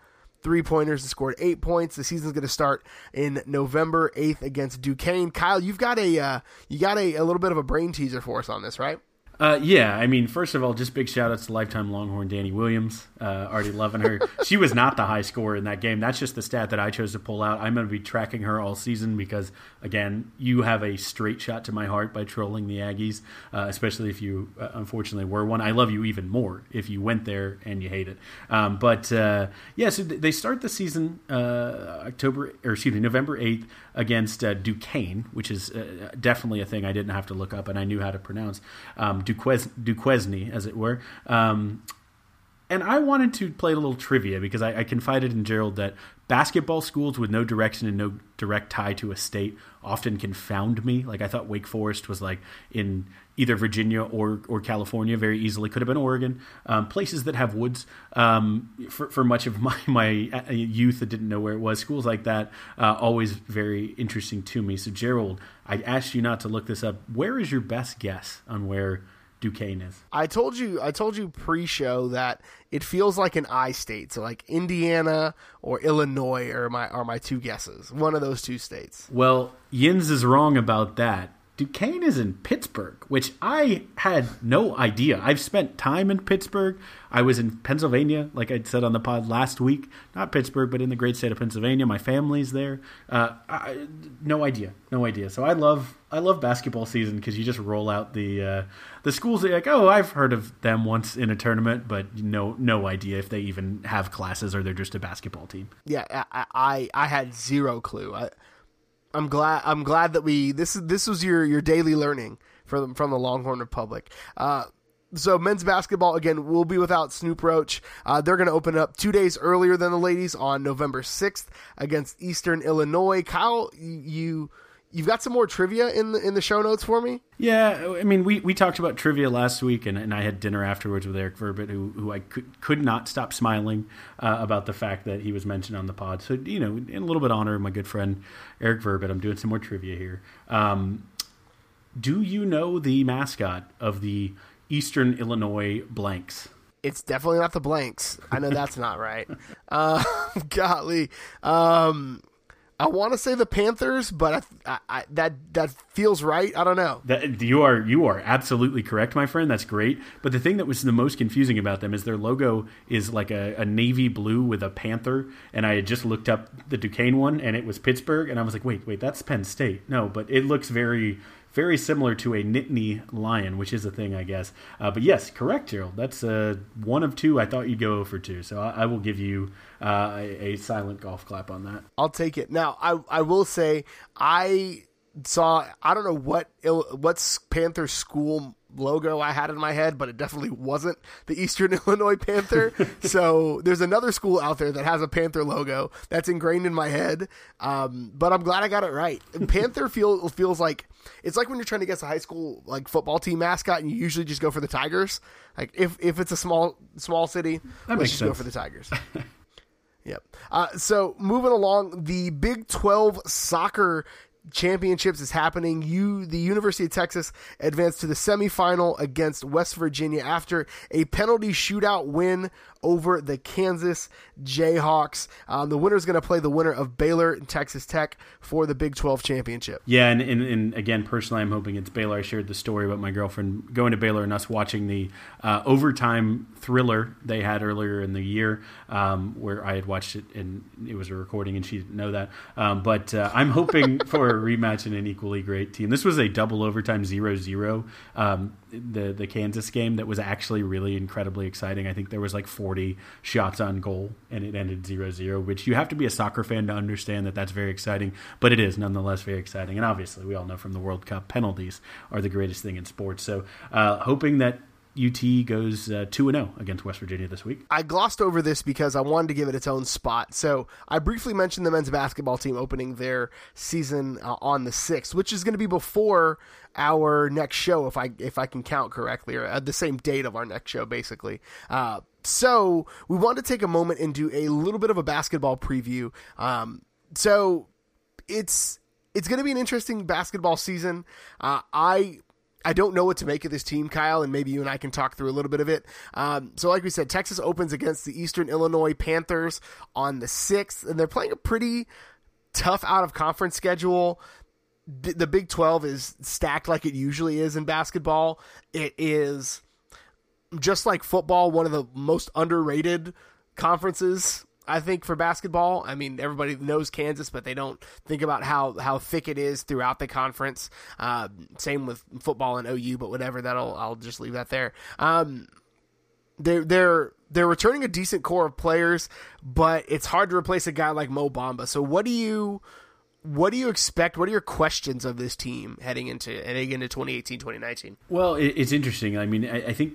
three pointers and scored eight points. The season's going to start in November 8th against Duquesne. Kyle, you've got a uh, you got a, a little bit of a brain teaser for us on this, right? Uh, yeah, I mean, first of all, just big shout outs to lifetime Longhorn Danni Williams. Uh, already loving her. *laughs* she was not the high scorer in that game. That's just the stat that I chose to pull out. I'm going to be tracking her all season because, again, you have a straight shot to my heart by trolling the Aggies, uh, especially if you uh, unfortunately were one. I love you even more if you went there and you hate it. Um, but uh, yeah, so they start the season uh, October or excuse me November 8th against Duquesne, which is definitely a thing I didn't have to look up and I knew how to pronounce. Um, Duques- Duquesne, as it were. Um, and I wanted to play a little trivia because I, I, confided in Gerald that basketball schools with no direction and no direct tie to a state often confound me. Like I thought Wake Forest was like in either Virginia or or California very easily. Could have been Oregon. Um, places that have woods. Um, for, for much of *laughs* my my uh, youth, I didn't know where it was. Schools like that uh, always very interesting to me. So Gerald, I asked you not to look this up. Where is your best guess on where? Duquesne is. I told you I told you pre-show that it feels like an I state. So like Indiana or Illinois are my are my two guesses. One of those two states. Well, Yins is wrong about that. Duquesne is in Pittsburgh, which I had no idea. I've spent time in Pittsburgh. I was in Pennsylvania, like I said on the pod last week. Not Pittsburgh, but in the great state of Pennsylvania. My family's there. Uh, I, no idea, no idea. So I love I love basketball season because you just roll out the uh, the schools. That like, oh, I've heard of them once in a tournament, but no no idea if they even have classes or they're just a basketball team. Yeah, I I, I had zero clue. I, I'm glad. I'm glad that we this is this was your your daily learning from from the Longhorn Republic. Uh, so men's basketball again will be without Snoop Roach. Uh, they're going to open up two days earlier than the ladies on November sixth against Eastern Illinois. Kyle, you you've got some more trivia in the in the show notes for me. Yeah, I mean, we, we talked about trivia last week, and, and I had dinner afterwards with Eric Verbit, who who I could could not stop smiling uh, about the fact that he was mentioned on the pod. So you know, in a little bit of honor of my good friend Eric Verbit, I'm doing some more trivia here. Um, do you know the mascot of the Eastern Illinois Blanks? It's definitely not the Blanks. I know that's not right. Uh, *laughs* golly. Um, I want to say the Panthers, but I, I, I, that that feels right. I don't know. That, you are you are absolutely correct, my friend. That's great. But the thing that was the most confusing about them is their logo is like a, a navy blue with a panther, and I had just looked up the Duquesne one, and it was Pittsburgh, and I was like, wait, wait, that's Penn State. No, but it looks very very similar to a Nittany lion, which is a thing, I guess. Uh, but yes, correct, Gerald. That's uh, one of two. I thought you'd go for two, so I, I will give you uh, a, a, silent golf clap on that. I'll take it. Now, I I will say I saw I don't know what what Panther school logo I had in my head, but it definitely wasn't the Eastern *laughs* Illinois Panther. *laughs* so there's another school out there that has a Panther logo that's ingrained in my head. Um, but I'm glad I got it right. Panther feel, feels like it's like when you're trying to guess a high school like football team mascot, and you usually just go for the Tigers. Like if if it's a small small city, that let's just sense. go for the Tigers. *laughs* Yep. Uh, so moving along, the Big 12 soccer championships is happening. You, the University of Texas, advanced to the semifinal against West Virginia after a penalty shootout win over the Kansas Jayhawks. Um, the winner is going to play the winner of Baylor and Texas Tech for the Big 12 championship. Yeah, and, and, and, again, personally, I'm hoping it's Baylor. I shared the story about my girlfriend going to Baylor and us watching the uh, overtime thriller they had earlier in the year, um, where I had watched it and it was a recording and she didn't know that. Um, but uh, I'm hoping *laughs* for a rematch in an equally great team. This was a double overtime 0 0. Um, the the Kansas game that was actually really incredibly exciting. I think there was like 40 shots on goal and it ended 0-0, which you have to be a soccer fan to understand that that's very exciting, but it is nonetheless very exciting. And obviously, we all know from the World Cup penalties are the greatest thing in sports. So, uh, hoping that UT goes uh, two and zero oh against West Virginia this week. I glossed over this because I wanted to give it its own spot. So I briefly mentioned the men's basketball team opening their season uh, on the sixth, which is going to be before our next show, if I if I can count correctly, or at the same date of our next show, basically. Uh, so we want to take a moment and do a little bit of a basketball preview. Um, so it's it's going to be an interesting basketball season. Uh, I I don't know what to make of this team, Kyle, and maybe you and I can talk through a little bit of it. Um, so, like we said, Texas opens against the Eastern Illinois Panthers on the 6th, and they're playing a pretty tough out of conference schedule. The Big 12 is stacked like it usually is in basketball. It is just like football, one of the most underrated conferences I think for basketball, I mean everybody knows Kansas, but they don't think about how how thick it is throughout the conference. Uh, same with football and OU, but whatever. That'll I'll just leave that there. Um, they're they're they're returning a decent core of players, but it's hard to replace a guy like Mo Bamba. So what do you what do you expect? What are your questions of this team heading into heading into 2018, 2019? Well, it's interesting. I mean, I, I think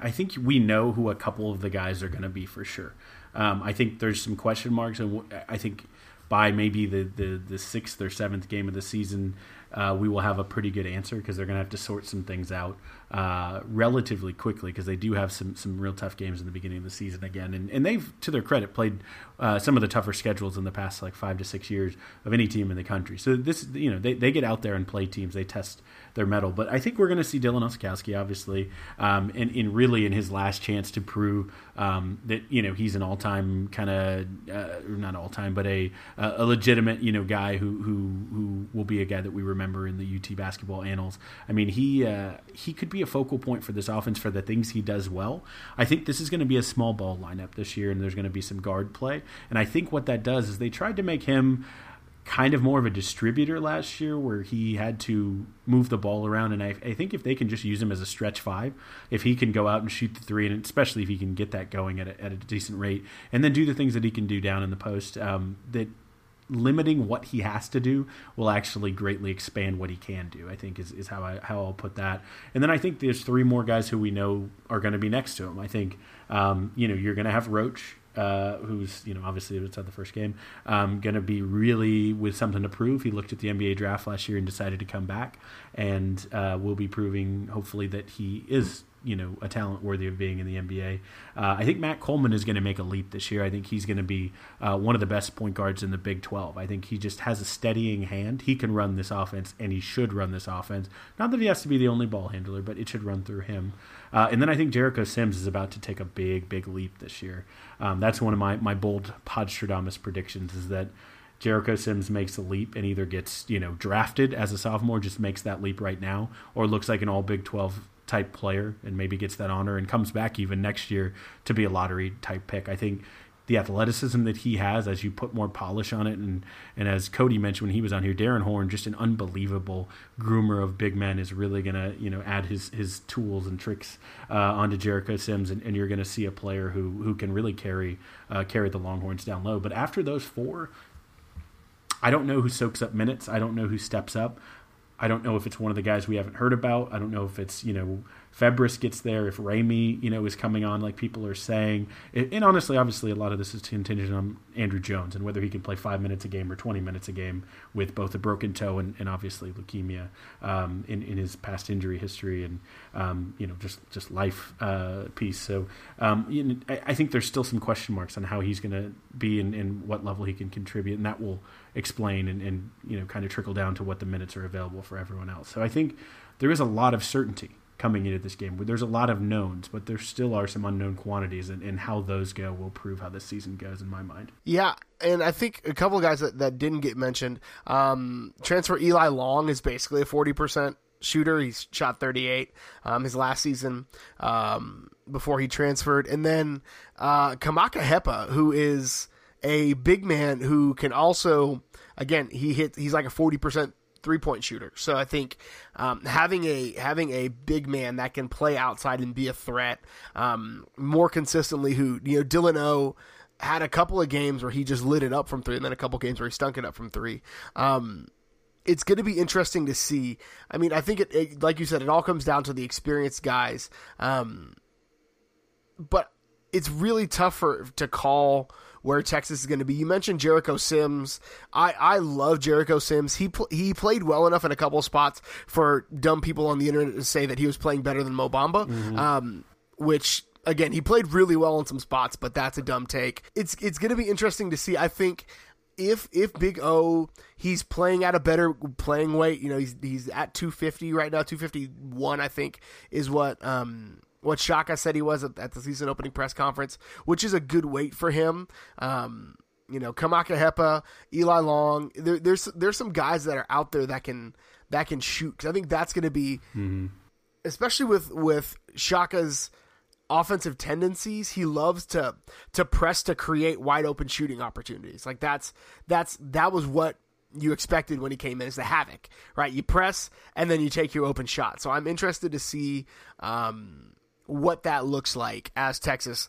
I think we know who a couple of the guys are going to be for sure. Um, I think there's some question marks, and I think by maybe the, the, the sixth or seventh game of the season, uh, we will have a pretty good answer because they're going to have to sort some things out uh, relatively quickly because they do have some some real tough games in the beginning of the season again, and and they've to their credit played uh, some of the tougher schedules in the past like five to six years of any team in the country. So this you know they they get out there and play teams, they test their mettle. But I think we're going to see Dylan Osetkowski, obviously, um, and, in really in his last chance to prove um, that you know he's an all time kind of uh, not all time, but a a legitimate you know guy who who who will be a guy that we remember in the UT basketball annals. I mean, he uh, he could be a focal point for this offense for the things he does well. I think this is going to be a small ball lineup this year, and there's going to be some guard play. And I think what that does is they tried to make him kind of more of a distributor last year where he had to move the ball around. And I, I, think if they can just use him as a stretch five, if he can go out and shoot the three, and especially if he can get that going at a, at a decent rate, and then do the things that he can do down in the post, um, that limiting what he has to do will actually greatly expand what he can do. I think is, is how I how I'll put that. And then I think there's three more guys who we know are going to be next to him. I think um, you know you're going to have Roach uh, who's you know obviously it's the first game, um, going to be really with something to prove. He looked at the NBA draft last year and decided to come back, and uh, will be proving hopefully that he is you know a talent worthy of being in the NBA. Uh, I think Matt Coleman is going to make a leap this year. I think he's going to be uh, one of the best point guards in the Big 12. I think he just has a steadying hand. He can run this offense, and he should run this offense. Not that he has to be the only ball handler, but it should run through him. Uh, and then I think Jericho Sims is about to take a big, big leap this year. Um, that's one of my, my bold Podstradamus predictions is that Jericho Sims makes a leap and either gets, you know, drafted as a sophomore, just makes that leap right now, or looks like an all Big 12 type player and maybe gets that honor and comes back even next year to be a lottery type pick. I think the athleticism that he has as you put more polish on it and and as Cody mentioned when he was on here Darrin Horn just an unbelievable groomer of big men is really to you know add his his tools and tricks uh, onto Jericho Sims and, and you're to see a player who who can really carry uh, carry the Longhorns down low. But after those four I don't know who soaks up minutes. I don't know who steps up I don't know if it's one of the guys we haven't heard about. I don't know if it's you know Febres gets there, if Ramey, you know, is coming on like people are saying. And honestly, obviously, a lot of this is contingent on Andrew Jones and whether he can play five minutes a game or 20 minutes a game with both a broken toe and, and obviously leukemia um, in, in his past injury history and, um, you know, just, just life uh, piece. So um, you know, I, I, think there's still some question marks on how he's going to be and, and what level he can contribute. And that will explain and, and, you know, kind of trickle down to what the minutes are available for everyone else. So I think there is a lot of certainty coming into this game. There's a lot of knowns, but there still are some unknown quantities, and, and how those go will prove how this season goes, in my mind. Yeah, and I think a couple of guys that, that didn't get mentioned. Um, transfer Eli Long is basically a 40% shooter. He's shot 38 um, his last season um, before he transferred. And then uh, Kamaka Hepa, who is a big man who can also, again, he hit, he's like a 40% three point shooter. So I think um, having a having a big man that can play outside and be a threat um, more consistently. Who you know Dylan O had a couple of games where he just lit it up from three, and then a couple games where he stunk it up from three. Um, it's going to be interesting to see. I mean, I think it, it, like you said, it all comes down to the experienced guys. Um, but it's really tough for to call where Texas is going to be. You mentioned Jericho Sims. I, I love Jericho Sims. He pl- he played well enough in a couple spots for dumb people on the internet to say that he was playing better than Mo Bamba, mm-hmm. um, which again he played really well in some spots, but that's a dumb take. It's it's going to be interesting to see. I think if if Big O he's playing at a better playing weight, you know, he's he's at 250 right now, 251 I think is what um what Shaka said he was at, at the season opening press conference, which is a good weight for him. Um, you know, Kamaka Hepa, Eli Long. There, there's there's some guys that are out there that can that can shoot. Cause I think that's going to be, mm-hmm. especially with with Shaka's offensive tendencies. He loves to to press to create wide open shooting opportunities. Like that's that's that was what you expected when he came in as the havoc, right? You press and then you take your open shot. So I'm interested to see um, what that looks like as Texas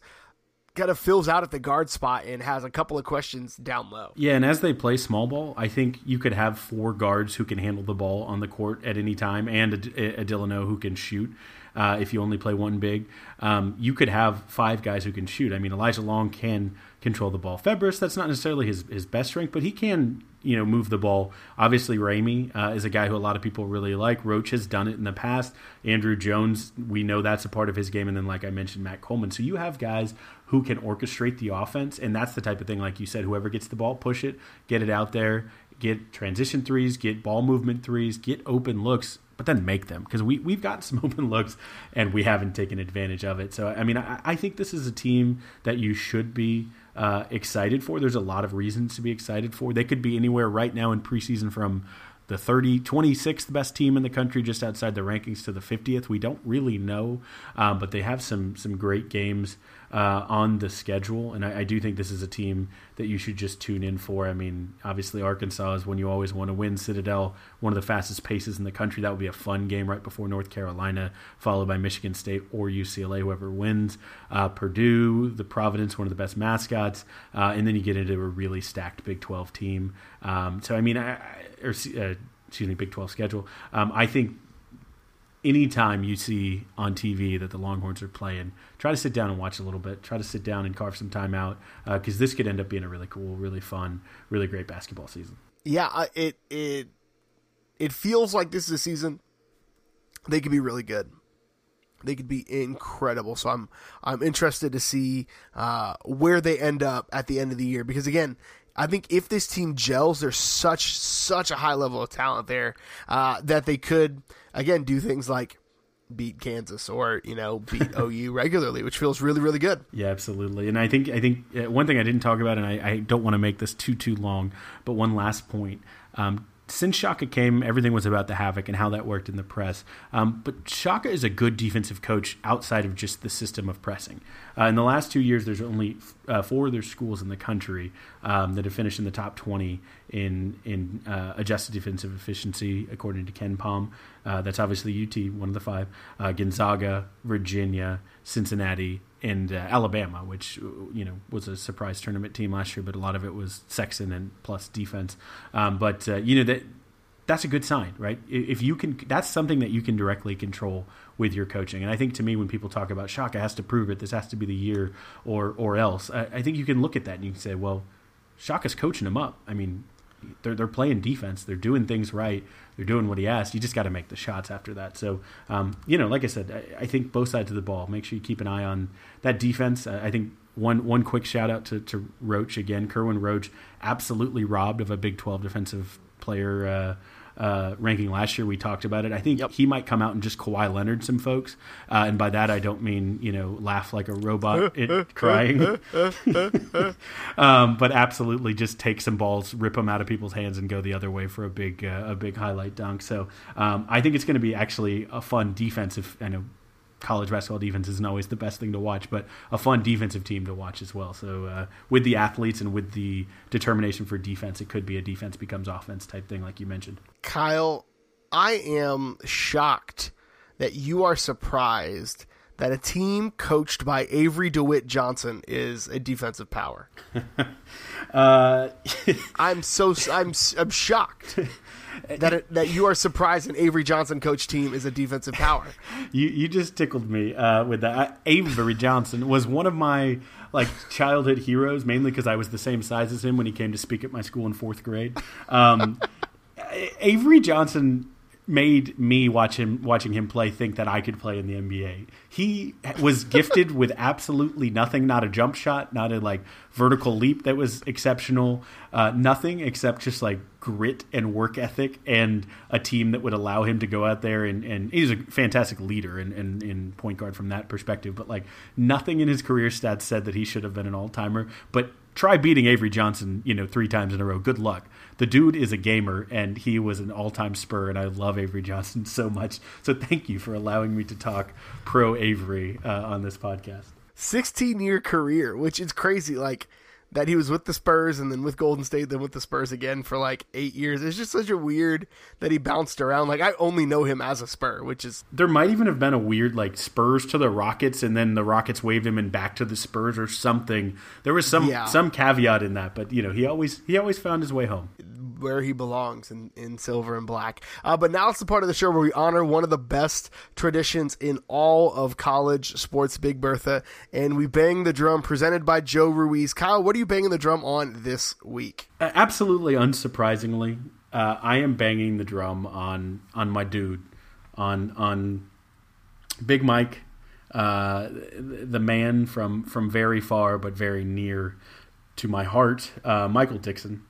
kind of fills out at the guard spot and has a couple of questions down low. Yeah, and as they play small ball, I think you could have four guards who can handle the ball on the court at any time and a, a Dylan O who can shoot. Uh, if you only play one big, um, you could have five guys who can shoot. I mean, Elijah Long can control the ball. Febres, that's not necessarily his, his best strength, but he can you know move the ball. Obviously, Ramey uh, is a guy who a lot of people really like. Roach has done it in the past. Andrew Jones, we know that's a part of his game, and then like I mentioned, Matt Coleman. So you have guys who can orchestrate the offense, and that's the type of thing, like you said, whoever gets the ball, push it, get it out there, get transition threes, get ball movement threes, get open looks but then make them because we we've got *laughs* some open looks and we haven't taken advantage of it. So I mean, I, I think this is a team that you should be uh, excited for. There's a lot of reasons to be excited for. They could be anywhere right now in preseason from the 30, 26th best team in the country, just outside the rankings, to the 50th. We don't really know, um, but they have some some great games uh, on the schedule, and I, I, do think this is a team that you should just tune in for. I mean, obviously Arkansas is when you always want to win. Citadel, one of the fastest paces in the country. That would be a fun game right before North Carolina, followed by Michigan State or UCLA, whoever wins. Uh, Purdue, the Providence, one of the best mascots, uh, and then you get into a really stacked Big 12 team. Um, so I mean, I, or uh, excuse me, Big 12 schedule. Um, I think anytime you see on TV that the Longhorns are playing, try to sit down and watch a little bit. Try to sit down and carve some time out because uh, this could end up being a really cool, really fun, really great basketball season. Yeah, it it it feels like this is a season they could be really good. They could be incredible. So I'm I'm interested to see uh, where they end up at the end of the year because again, I think if this team gels, there's such such a high level of talent there uh, that they could again do things like beat Kansas or you know beat *laughs* OU regularly, which feels really really good. Yeah, absolutely. And I think I think uh, one thing I didn't talk about, and I, I don't want to make this too too long, but one last point. Um, since Shaka came, everything was about the havoc and how that worked in the press. Um, but Shaka is a good defensive coach outside of just the system of pressing. Uh, in the last two years, there's only uh, four other schools in the country um, that have finished in the top 20 in in uh, adjusted defensive efficiency, according to KenPom. Uh, that's obviously UT, one of the five. Uh, Gonzaga, Virginia, Cincinnati, and uh, Alabama, which you know was a surprise tournament team last year, but a lot of it was Sexton and plus defense. Um, but uh, you know that that's a good sign, right? If you can, that's something that you can directly control with your coaching. And I think to me, when people talk about Shaka has to prove it, this has to be the year or or else. I, I think you can look at that and you can say, well, Shaka's coaching him up. I mean, they're they're playing defense. They're doing things right. They're doing what he asked. You just got to make the shots after that. So, um, you know, like I said, I, I, think both sides of the ball. Make sure you keep an eye on that defense. I, I think one one quick shout out to, to Roach again. Kerwin Roach absolutely robbed of a Big Twelve defensive player. Uh, uh, ranking last year. We talked about it. I think yep. he might come out and just Kawhi Leonard some folks, uh, and by that I don't mean you know laugh like a robot *laughs* it, crying, *laughs* um, but absolutely just take some balls, rip them out of people's hands, and go the other way for a big uh, a big highlight dunk. So um, I think it's going to be actually a fun defensive. I know college basketball defense isn't always the best thing to watch, but a fun defensive team to watch as well. So uh, with the athletes and with the determination for defense, it could be a defense becomes offense type thing, like you mentioned. Kyle, I am shocked that you are surprised that a team coached by Avery DeWitt Johnson is a defensive power? *laughs* uh, *laughs* I'm so I'm I'm shocked that it, that you are surprised an Avery Johnson coach team is a defensive power. *laughs* you you just tickled me uh, with that. Avery Johnson was one of my like childhood heroes, mainly because I was the same size as him when he came to speak at my school in fourth grade. Um, Avery Johnson made me watch him watching him play think that I could play in the NBA. He was gifted with absolutely nothing, not a jump shot, not a like vertical leap that was exceptional, uh, nothing except just like grit and work ethic and a team that would allow him to go out there and, and he's a fantastic leader and, in point guard from that perspective. But like nothing in his career stats said that he should have been an all timer. But try beating Avery Johnson, you know, three times in a row. Good luck the dude is a gamer and he was an all-time spur and i love avery johnson so much. So thank you for allowing me to talk pro avery uh, on this podcast. 16 year career which is crazy. Like that he was with the Spurs and then with Golden State, then with the Spurs again for like eight years. It's just such a weird that he bounced around. Like I only know him as a Spur, which is there might even have been a weird like Spurs to the Rockets and then the Rockets waived him and back to the Spurs or something. There was some yeah. some caveat in that, but you know he always he always found his way home where he belongs in, in silver and black. Uh, but now it's the part of the show where we honor one of the best traditions in all of college sports, Big Bertha, and we bang the drum presented by Joe Ruiz. Kyle, what are you banging the drum on this week? Absolutely unsurprisingly, uh, I am banging the drum on on my dude, on on Big Mike, uh, the man from from very far but very near to my heart, uh, Michael Dickson.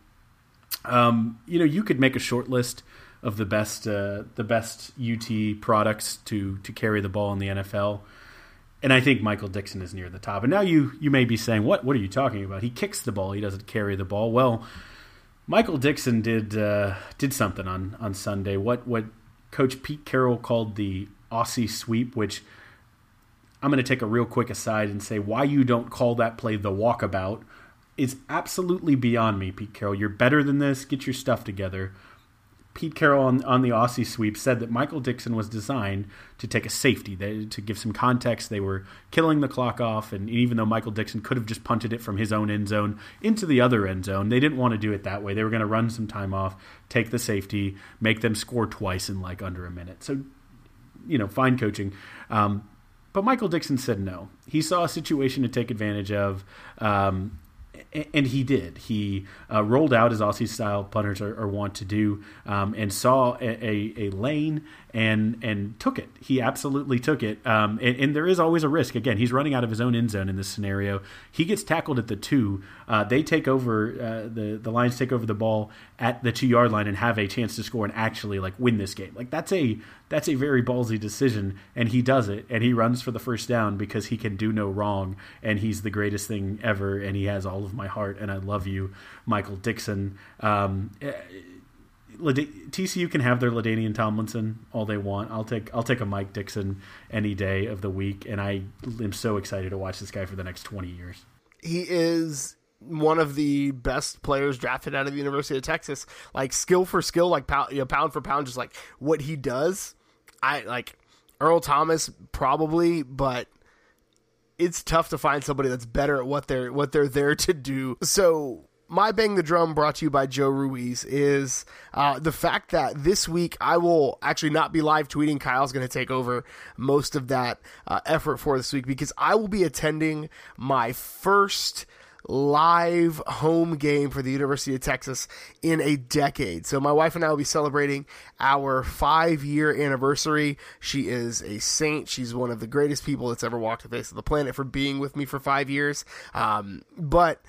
Um, you know, you could make a short list of the best uh, the best UT products to to carry the ball in the NFL. And I think Michael Dickson is near the top. And now you you may be saying, "What what are you talking about? He kicks the ball. He doesn't carry the ball." Well, Michael Dickson did uh, did something on on Sunday. What what Coach Pete Carroll called the Aussie sweep, which I'm going to take a real quick aside and say why you don't call that play the walkabout is absolutely beyond me, Pete Carroll. You're better than this. Get your stuff together. Pete Carroll on, on the Aussie sweep said that Michael Dickson was designed to take a safety. They, to give some context, they were killing the clock off, and even though Michael Dickson could have just punted it from his own end zone into the other end zone, they didn't want to do it that way. They were going to run some time off, take the safety, make them score twice in like under a minute. So, you know, fine coaching. Um, but Michael Dickson said no. He saw a situation to take advantage of. Um, and he did. He uh, rolled out as Aussie style punters are, are wont to do, um, and saw a, a, a, lane and and took it. He absolutely took it. Um, and, and, there is always a risk. Again, he's running out of his own end zone in this scenario. He gets tackled at the two. Uh, they take over uh, the the Lions take over the ball at the two yard line and have a chance to score and actually like win this game. Like that's a that's a very ballsy decision, and he does it, and he runs for the first down because he can do no wrong, and he's the greatest thing ever, and he has all of my heart, and I love you, Michael Dickson. Um, TCU can have their LaDainian Tomlinson all they want. I'll take I'll take a Mike Dickson any day of the week, and I am so excited to watch this guy for the next twenty years. He is one of the best players drafted out of the University of Texas. Like skill for skill, like pound, you know, pound for pound, just like what he does. I like Earl Thomas probably, but it's tough to find somebody that's better at what they're what they're there to do. So my bang the drum brought to you by Joe Ruiz is uh, the fact that this week I will actually not be live tweeting. Kyle's going to take over most of that uh, effort for this week because I will be attending my first live home game for the University of Texas in a decade. So my wife and I will be celebrating our five year anniversary. She is a saint. She's one of the greatest people that's ever walked the face of the planet for being with me for five years. Um, but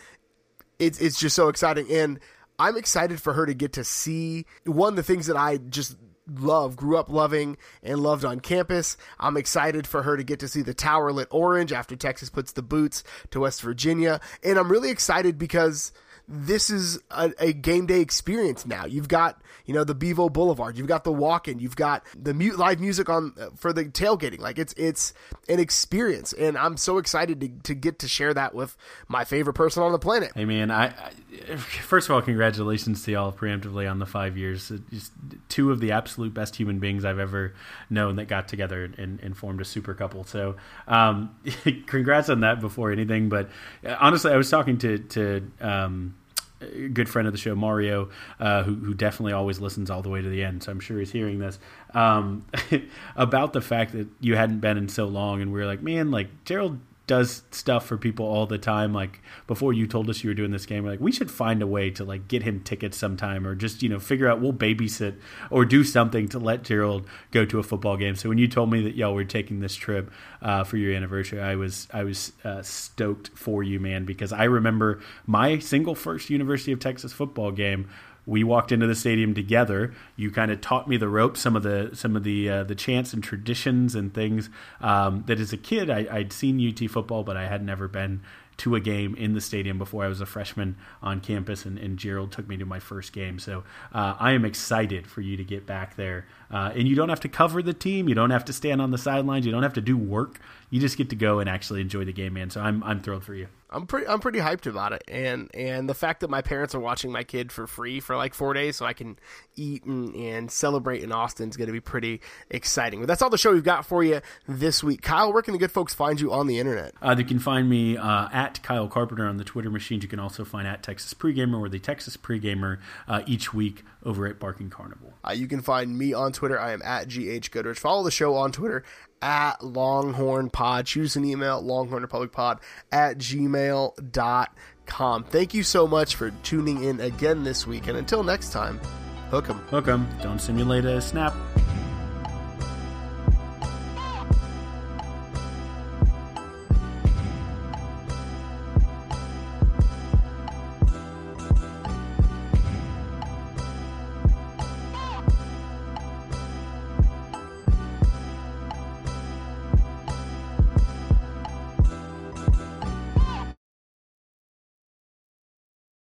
it's it's just so exciting and I'm excited for her to get to see one of the things that I just love, grew up loving, and loved on campus. I'm excited for her to get to see the tower lit orange after Texas puts the boots to West Virginia. And I'm really excited because this is a, a, game day experience now. You've got you know the Bevo Boulevard, you've got the walk-in, you've got the mute live music on for the tailgating. Like it's it's an experience, and I'm so excited to, to get to share that with my favorite person on the planet. Hey man, I, I first of all, congratulations to y'all preemptively on the five years. Just two of the absolute best human beings I've ever known that got together and, and formed a super couple. So um, *laughs* congrats on that before anything. But uh, honestly, I was talking to to um, good friend of the show, Mario, uh, who, who, definitely always listens all the way to the end. So I'm sure he's hearing this um, *laughs* about the fact that you hadn't been in so long, and we were like, man, like Gerald does stuff for people all the time. Like before you told us you were doing this game, we're like we should find a way to like get him tickets sometime, or just you know figure out we'll babysit or do something to let Gerald go to a football game. So when you told me that y'all were taking this trip uh, for your anniversary, I was I was uh, stoked for you, man, because I remember my single first University of Texas football game we walked into the stadium together. You kind of taught me the ropes, some of the some of the uh, the chants and traditions and things um, that as a kid I, would seen UT football, but I had never been to a game in the stadium before I was a freshman on campus, and, and Gerald took me to my first game. So uh, I am excited for you to get back there. Uh, and you don't have to cover the team, you don't have to stand on the sidelines, you don't have to do work. You just get to go and actually enjoy the game, man. So I'm I'm thrilled for you. I'm pretty I'm pretty hyped about it, and and the fact that my parents are watching my kid for free for like four days, so I can eat and, and celebrate in Austin is going to be pretty exciting. But that's all the show we've got for you this week. Kyle, where can the good folks find you on the internet? Uh, you can find me uh, at Kyle Carpenter on the Twitter machines. You can also find at Texas Pregamer or the Texas Pregamer uh, each week over at Barking Carnival. Uh, you can find me on Twitter. I am at GH Goodrich. Follow the show on Twitter at Longhorn Pod. Choose an email, longhornrepublicpod at gmail.com. Thank you so much for tuning in again this week. And until next time, hook 'em. Hook 'em. Don't simulate a snap.